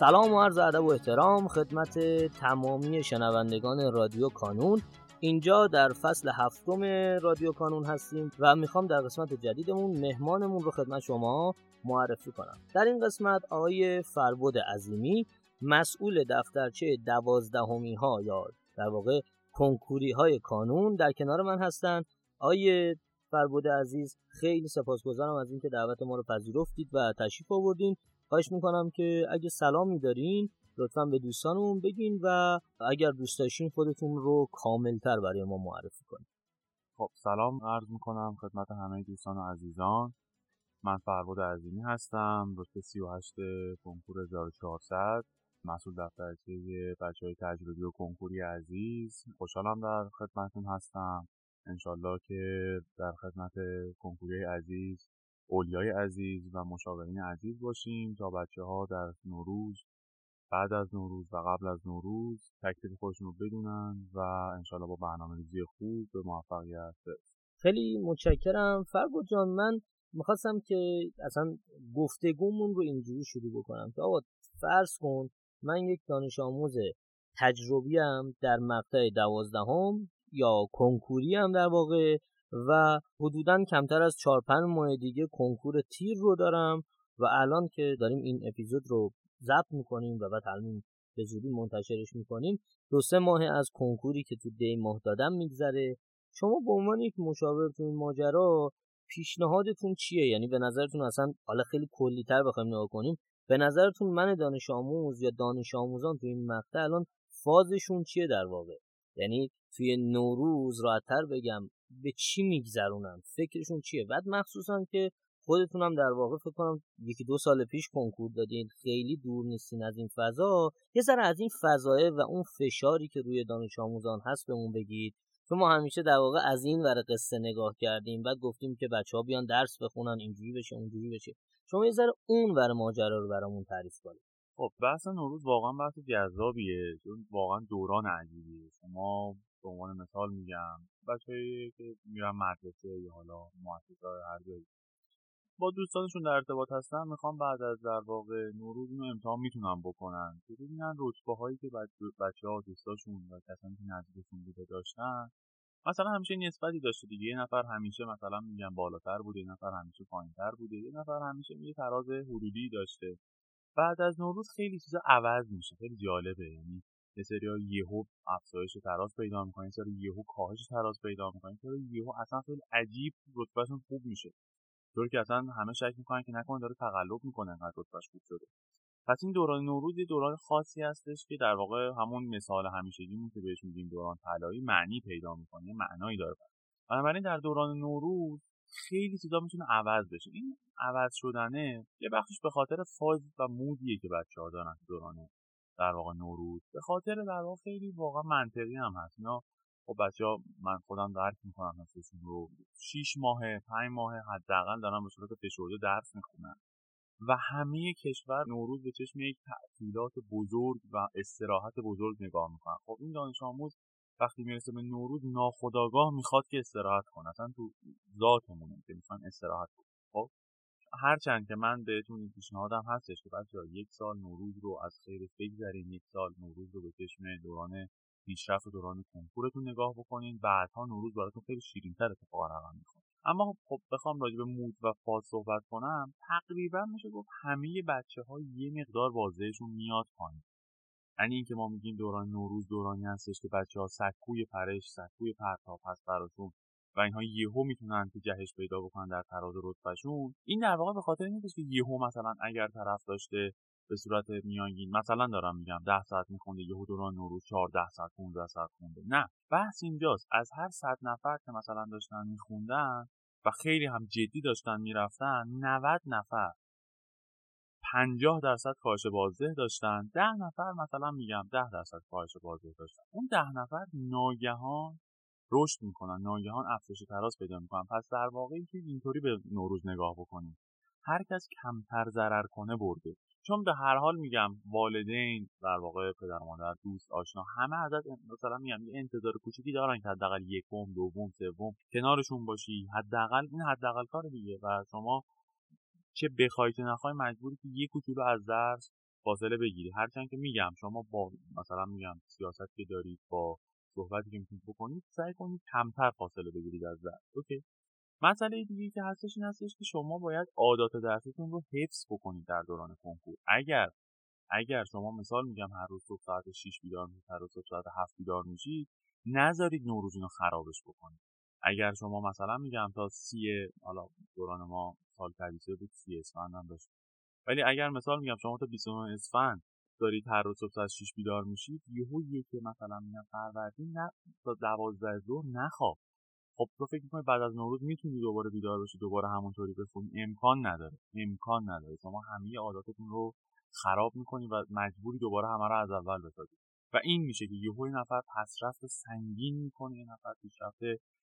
سلام و عرض ادب و احترام خدمت تمامی شنوندگان رادیو کانون. اینجا در فصل هفتم رادیو کانون هستیم و می‌خوام در قسمت جدیدمون مهمانمون رو خدمت شما معرفی کنم. در این قسمت آقای فربود عظیمی مسئول دفترچه دوازدهمی ها یا در واقع کنکوری های کانون در کنار من هستند. آقای فربود عزیز خیلی سپاسگزارم از اینکه دعوت ما رو پذیرفتید و تشریف آوردین. خواهش می‌کنم که اگه سلامی دارین لطفا به دوستانمون بگین و اگر دوست داشتین خودتون رو کاملتر برای ما معرفی کنید خب سلام عرض می‌کنم خدمت همه دوستان و عزیزان. من فربود عظیمی هستم رتبه 38 کنکور 1400 مسئول دفترچه بچه های تجربی و کنکوری عزیز. خوشحالم در خدمتون هستم. انشالله که در خدمت کنکوری عزیز اولیای عزیز و مشاورین عزیز باشیم تا بچه ها در نوروز بعد از نوروز و قبل از نوروز تکلیف خودشون رو بدونن و انشالله با برنامه ریزی خوب به موفقیت برسن. خیلی متشکرم. فرگو جان من می‌خواستم که اصلا گفتگومون رو اینجوری شروع بکنم که آقا فرض کن من یک دانش آموز تجربی هم در مقطع دوازدهم یا کنکوری هم در واقع و حدودا کمتر از 4 5 ماه دیگه کنکور تیر رو دارم و الان که داریم این اپیزود رو ضبط می‌کنیم و بعد همین به زودی منتشرش می‌کنیم دو سه ماه از کنکوری که تو دی ماه دادم میگذره. شما به عنوان یک مشاور تو این ماجرا پیشنهادتون چیه؟ یعنی به نظرتون اصلا حالا خیلی کلیتر بخوایم نگاه کنیم به نظرتون من دانش آموز یا دانش آموزان تو این مقطع الان فازشون چیه در واقع؟ یعنی توی نوروز راحتتر بگم به چی میگذرونن؟ فکرشون چیه؟ بعد مخصوصا که خودتونم در واقع فکر کنم یکی دو سال پیش کنکور دادین. خیلی دور نیستین از این فضا. یه ذره از این فضایه و اون فشاری که روی دانش آموزان هست بهمون بگید. چون ما همیشه در واقع از این ور قصه نگاه کردیم. بعد گفتیم که بچه ها بیان درس بخونن اینجوری بشه اونجوری بشه. شما یه ذره اون ور ماجرا رو برامون تعریف کنید. خب بحث نوروز واقعا بحث جذابیه. چون واقعا دوران عجیبیه. شما به عنوان مثال میگم بچه‌ای که میرن مدرسه یا حالا مؤسسه هر جایی. با دوستانشون در ارتباط هستن می‌خوام بعد از در واقع نوروز اینو امتحان می‌تونن بکنن. که ببینن رتبه هایی که بچه ها دوستاشون و کسانی که نزدیکشون بوده داشتن مثلا همیشه نسبتی داشته دیگه. یه نفر همیشه مثلا میگن بالاتر بوده یه نفر همیشه پایینتر بوده یه نفر همیشه یه تراز حدودی داشته. بعد از نوروز خیلی چیزا عوض میشه خیلی جالبه. یعنی یه سری ها یهو افزایش تراز پیدا می‌کنن یه سری یهو کاهش تراز پیدا می‌کنن یه یهو اصلا خیلی عجیب رتبهشون خوب میشه. طور که اصلا همه شک می‌کنن که نکنه داره تقلب می‌کنه انقدر رتبهش خوب شده. پس این دوران نوروز یه دوران خاصی هستش که در واقع همون مثال همیشگیمون که بهش میگیم دوران طلایی معنی پیدا می‌کنه معنایی داره. بنابراین در دوران نوروز خیلی چیزا می‌تونه عوض بشه. این عوض شدنه یه بخشش به خاطر فاز و مودیه که بچه ها دارن دوران در واقع نوروز. به خاطر در واقع خیلی واقعا منطقی هم هست. اینا خب بچه ها من خودم درک می‌کنم حسشون رو. 6 ماه 5 ماه حداقل دارن به صورت فشرده درس می‌خونن. و همه کشور نوروز به چشم یک تعطیلات بزرگ و استراحت بزرگ نگاه می‌کنن. خب این دانش آموز وقتی می‌رسه به نوروز ناخداگاه می‌خواد که استراحت کنه. اصلا تو ذاتمونه که می‌خوان استراحت کنه خب هرچند که من بهتون پیشنهادم هستش که بچه یک سال نوروز رو از خیر بگذرین یک سال نوروز رو به چشم دوران پیشرفت و دوران کنکورتون نگاه بکنین. بعدها نوروز براتون خیلی شیرینتر اتفاقا رقم می‌خوره. اما خب بخوام راجع به مود و فاز صحبت کنم. تقریبا میشه گفت همه بچه ها یه مقدار بازدهشون میاد پایین. یعنی اینکه ما میگیم دوران نوروز دورانی هستش که بچه ها سکوی پرش سکوی پرتاب هست براشون. و اینها یهو می‌تونن که جهش پیدا بکنن در تراز رتبهشون. این در واقع به خاطر این که یهو مثلا اگر طرف داشته به صورت میانگین مثلا دارم میگم 10 ساعت میخونده یهو دوران نوروز 14 ساعت 15 ساعت خونده. نه بحث اینجاست. از هر 100 نفر که مثلا داشتن میخوندن و خیلی هم جدی داشتن می‌رفتن 90 نفر 50 درصد کاهش بازده داشتن. 10 نفر مثلا میگم 10 درصد کاهش بازده داشتن. اون 10 نفر ناگهان رشد می‌کنن ناگهان افزایش تراز پیدا می‌کنن. پس در واقع اینطوری به نوروز نگاه بکنیم هر کس کمتر ضرر کنه برده. چون به هر حال میگم والدین در واقع پدر مادر دوست آشنا همه ازت مثلا میگم یه انتظار کوچیکی دارن که حداقل یکم دوم سوم کنارشون باشی. حداقل این حداقل کار دیگه. و شما چه بخوای چه نخوای مجبوری که یه کوچولو از درس فاصله بگیری. هرچند که میگم شما با مثلا میگم سیاست که دارید با صحبتی که می‌تونید بکنید سعی کنید کمتر فاصله بگیرید از درس اوکی. مسئله دیگه که هستش این هستش که شما باید عادات درستون رو حفظ بکنید در دوران کنکور. اگر اگر شما مثال میگم هر روز صبح ساعت 6 بیدار میشید هر روز ساعت 7 بیدار میشید نذارید نوروز رو خرابش بکنید. اگر شما مثلا میگم تا سی حالا دوران ما سال تریسه بود سی اسفند هم داشت. ولی اگر مثال میگم شما تا 29 اسفند دارید هر روز صبح ساعت 6 بیدار میشید یهو که مثلا میگم فروردین نه تا 12 ظهر نخواب. خب تو فکر می‌کنی بعد از نوروز می‌تونی دوباره بیدار بشی دوباره همونطوری بخونی؟ امکان نداره امکان نداره. شما همه عاداتتون رو خراب می‌کنی و مجبوری دوباره همه رو از اول بسازی. و این میشه که یهو نفر پسرفت سنگین می‌کنه یه نفر پیشرفت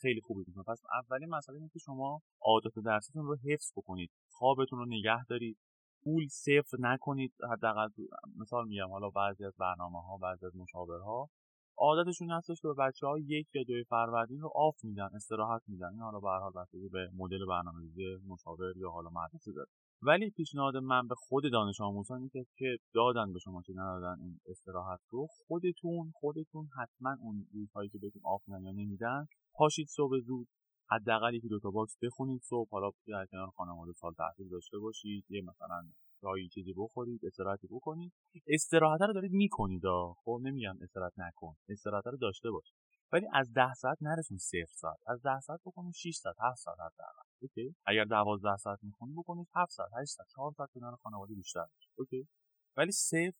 خیلی خوبی می‌کنه. پس اولین مسئله اینه که شما عادات درستون رو حفظ بکنید. خوابتون رو نگه دارید. پول صفر نکنید حداقل مثال میگم حالا بعضی از برنامه ها بعضی از مشاورها عادتشون هستش که به بچه ها یک یا دوی فروردین رو off میدن استراحت میدن. این حالا به هر حال به مدل برنامه‌ریزی مشاور یا حالا مدرسه داره. ولی پیشنهاد من به خود دانش آموزانی که که دادن به شما که ندادن این استراحت رو خودتون خودتون حتما اون روزهایی که بهتون off یا نمیدن پاشید صبح زود حداقل یکی دو تا باکس بخونید صبح. حالا در کنار خانواده سال تحصیل داشته باشید. یه مثلا چایی چیزی بخورید استراحتی بکنید. استراحت رو دارید می‌کنید خب نمیگم استراحت نکن. استراحت رو داشته باش. ولی از ده ساعت نرسون صفر ساعت. از ده ساعت بکنید 6 ساعت 7 ساعت حداقل. okay؟ اگر 12 ساعت می‌خونید بکنید 7 ساعت 8 ساعت 4 ساعت کنار خانواده بیشتر. okay؟ ولی صفر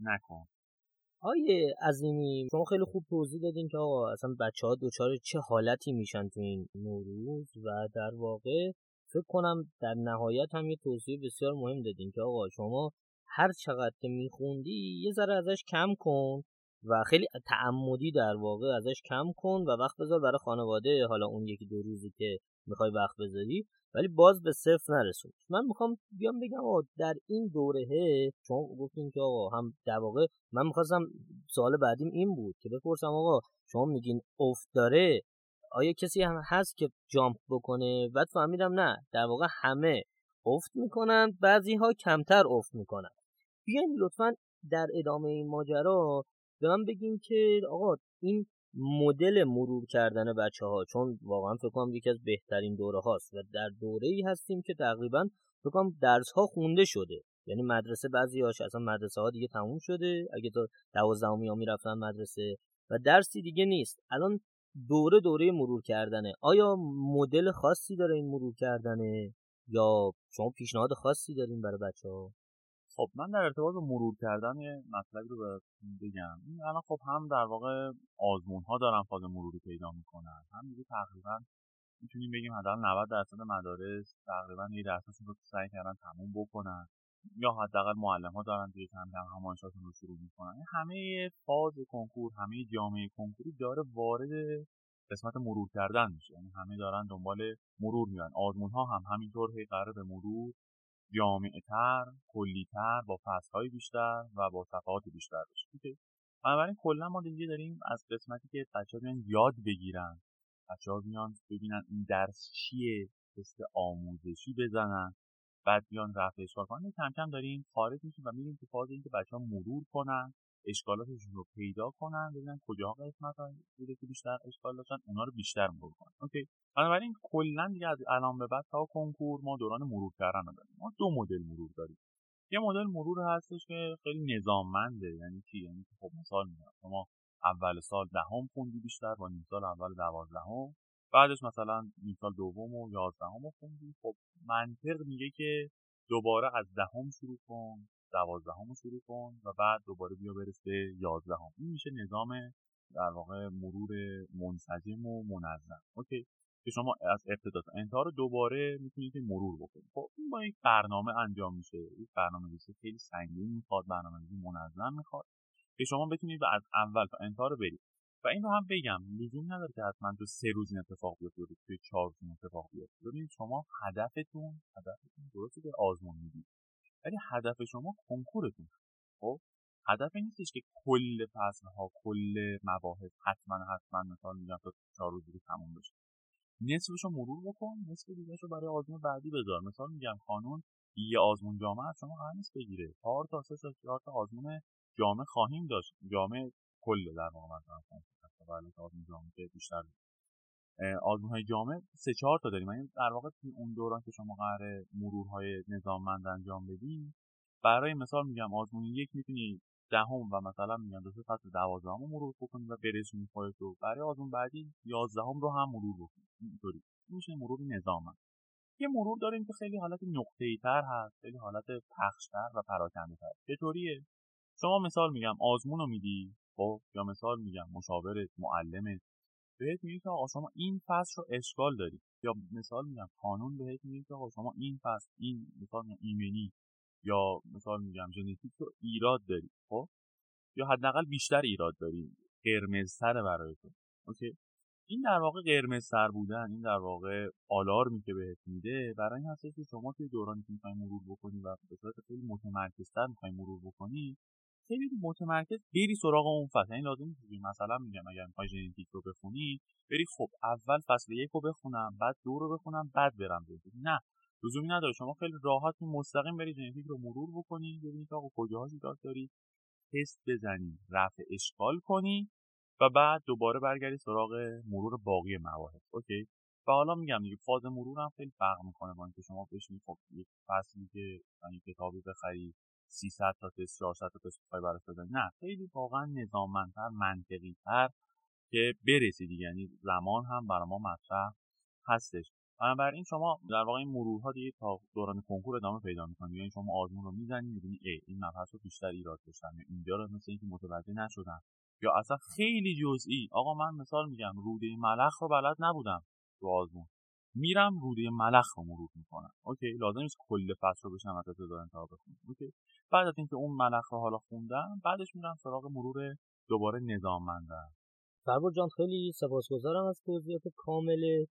نکن. آیه عظیمی. شما خیلی خوب توضیح دادین که آقا اصلا بچه ها دوچار چه حالتی میشن تو این نوروز و در واقع فکر کنم در نهایت هم یه توضیح بسیار مهم دادین که آقا شما هر چقدر که میخوندی یه ذره ازش کم کن و خیلی تعمدی در واقع ازش کم کن و وقت بذار برای خانواده حالا اون یکی دو روزی که می‌خوای وقت بذاری ولی باز به صفر نرسون. من می‌خوام بیام بگم آقا در این دوره شما گفتین که آقا هم در واقع من می‌خواستم سوال بعدیم این بود که بپرسم آقا شما میگین افت داره آیا کسی هم هست که جامپ بکنه؟ بعد فهمیدم نه در واقع همه افت می‌کنن بعضی ها کمتر افت می‌کنن. بیاین لطفا در ادامه این ماجرا به من بگین که آقا این مدل مرور کردن بچه ها چون واقعا فکر کنم یکی از بهترین دوره هاست و در دوره ای هستیم که تقریبا فکر کنم درس ها خونده شده. یعنی مدرسه بعضی هاش اصلا مدرسه ها دیگه تموم شده. اگه تا دوازدهمی ها می‌رفتن مدرسه و درسی دیگه نیست. الان دوره دوره مرور کردنه. آیا مدل خاصی داره این مرور کردنه؟ یا شما پیشنهاد خاصی دارین برای بچه ها خب من در ارتباط با مرور کردن یه مطلبی رو بگم. این الان خب هم در واقع آزمون ها دارن فاز مروری پیدا می‌کنن هم دیگه تقریبا می‌تونیم بگیم حداقل 90 درصد مدارس تقریبا یه درسشون رو سعی کردن تموم بکنن یا حداقل معلم ها دارن دیگه کم کم همایشاتون رو شروع می‌کنن. همه فاز کنکور همه جامعه کنکوری داره وارد قسمت مرور کردن میشه. یعنی همه دارن دنبال مرور میان آزمون ها هم همینطور هی قرار به مرور جامعتر کلیتر با فصلهای بیشتر و با صفحات بیشتر بشه بنابراین کلا ما دیگه داریم از قسمتی که بچه بیان یاد بگیرن. بچه ها بیان ببینن این درس چیه تست آموزشی بزنن بعد بیان رفع اشکال کنن. کم کم داریم خارج میشیم و میریم تو فاز اینکه بچه ها مرور کنن. اشکالاتشون رو پیدا کنن ببینن کجا قسمت بوده که بیشتر اشکال داشتن اونا رو بیشتر مرور کنن اوکی. بنابراین کلا دیگه از الان به بعد تا کنکور ما دوران مرور کردن داریم. ما دو مدل مرور داریم. یه مدل مرور هستش که خیلی نظاممنده. یعنی چی؟ یعنی خب مثال می‌زنم. شما اول سال دهم خوندی بیشتر با نیم سال اول دوازدهم. بعدش مثلا نیم سال دوم و یازدهم خوندی. خب منطق میگه که دوباره از دهم شروع کن. دوازدهم شروع کن و بعد دوباره بیا برس به یازدهم. این میشه نظام در واقع مرور منسجم و منظم. اوکی. که شما از ابتدا تا انتها رو دوباره می‌تونید مرور بکنید. خب این با یک برنامه انجام میشه. یک برنامه ریزی خیلی سنگین می‌خواد برنامه ریزی منظم می‌خواد. که شما بتونید از اول تا انتها رو برید. و این رو هم بگم لزوم نداره که حتما تو سه روز این اتفاق بیفته توی چهار روز این اتفاق بیفته. ببینید شما هدفتون هدفتون درسته که آزمون می‌دید. ولی هدف شما کنکورتون خب؟ هدف این نیستش که کل فصل ها کل مباحث حتما حتما مثال میگم تا چهار روز دیگه تموم بشه. نصفش رو مرور بکن نصف دیگه رو برای آزمون بعدی بذار. مثال میگم قانون یه آزمون جامعه شما قرار نیست بگیره. چهار تا سه تا تا آزمون جامعه خواهیم داشت. جامعه کل در واقع مثلا بله آزمون جامعه بیشتر آزمون های جامعه سه چهار تا داریم. یعنی در واقع اون دوران که شما قرار مرورهای نظاممند انجام بدین برای مثال میگم آزمون یک می‌تونی دهم و مثلا میگم دو فصل دوازدهم رو مرور بکنید و برسونید رو برای آزمون بعدی یازدهم رو هم مرور بکنید اینطوری. میشه مرور نظاممند. یه مرور داریم که خیلی حالت نقطه‌ای تر هست خیلی حالت پخشتر و پراکنده تر چطوریه؟ شما مثال میگم آزمون رو میدی خب؟ یا مثال میگم مشاورت معلمت بهت میگه که آقا شما این فصل رو اشکال داری. یا مثال میگم قانون بهت میگه که آقا شما این فصل این مثال میگم ایمنی یا مثال میگم ژنتیک رو ایراد داری خب؟ یا حداقل بیشتر ایراد داری قرمزتره برای تو. اوکی؟ این در واقع قرمز سر بودن این در واقع آلارمی که بهت میده برای این هستش که شما توی دورانی که می‌خوای مرور بکنی و به صورت خیلی متمرکزتر می‌خوای مرور بکنی خیلی متمرکز بری سراغ اون فصل. یعنی لازم نیست مثلا میگم اگر می‌خوای ژنتیک رو بخونی بری خب اول فصل یک رو بخونم بعد دو رو بخونم بعد برم ژنتیک. نه لزومی نداره. شما خیلی راحت مستقیم بری ژنتیک رو مرور بکنی ببینید آقا کجاها ایراد داری. تست بزنی رفع اشکال کنی و بعد دوباره برگردی سراغ مرور باقی مواهب. اوکی؟ و حالا میگم دیگه فاز مرور هم خیلی فرق می‌کنه با اینکه شما بشینید خب یک فصلی که یعنی کتابی بخری 300 تا تست 400 تا تست بخوای براش بزنی نه خیلی واقعا نظاممندتر منطقی تر که برسی دیگه. یعنی زمان هم برای ما مطرح هستش. بنابراین شما در واقع این مرورها دیگه تا دوران کنکور ادامه پیدا می‌کنید. یعنی شما آزمون رو می‌زنید می‌بینی ای این مبحث رو بیشتر ایراد داشتن. اینجا رو مثل اینکه متوجه نشدن. یا اصلا خیلی جزئی. آقا من مثال میگم روده ملخ رو بلد نبودم تو آزمون. میرم روده ملخ رو مرور می‌کنم. okay لازم نیست کل فصل رو بشینم از ابتدا انتها بخونم okay بعد از اینکه اون ملخ رو حالا خوندم بعدش میرم سراغ مرور دوباره نظام‌مندم فربور جان خیلی سپاسگزارم از توضیحات کاملت.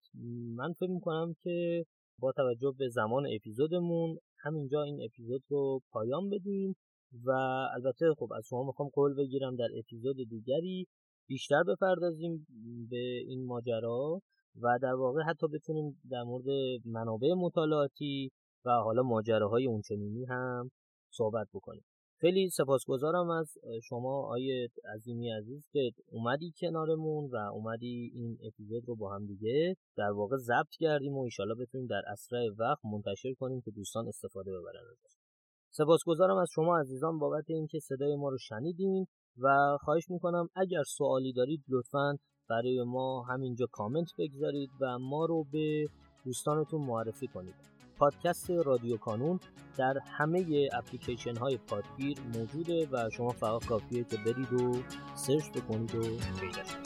من فکر می‌کنم که با توجه به زمان اپیزودمون همینجا این اپیزود رو پایان بدیم و البته خب از شما می‌خوام قول بگیرم در اپیزود دیگری بیشتر بپردازیم به این ماجرا. و در واقع حتی بتونیم در مورد منابع مطالعاتی و حالا ماجراهای اونچنینی هم صحبت بکنیم. خیلی سپاسگزارم از شما آیه عظیمی عزیز که اومدی کنارمون و اومدی این اپیزود رو با هم دیگه در واقع ضبط کردیم و ایشالا بتونیم در اسرع وقت منتشر کنیم که دوستان استفاده ببرن ازش. سپاسگزارم از شما عزیزان بابت اینکه صدای ما رو شنیدین و خواهش می‌کنم اگر سوالی دارید لطفا برای ما همینجا کامنت بگذارید و ما رو به دوستانتون معرفی کنید. پادکست رادیو کانون در همه اپلیکیشن های پادگیر موجوده و شما فقط کافیه که برید و سرچ بکنید و پیداش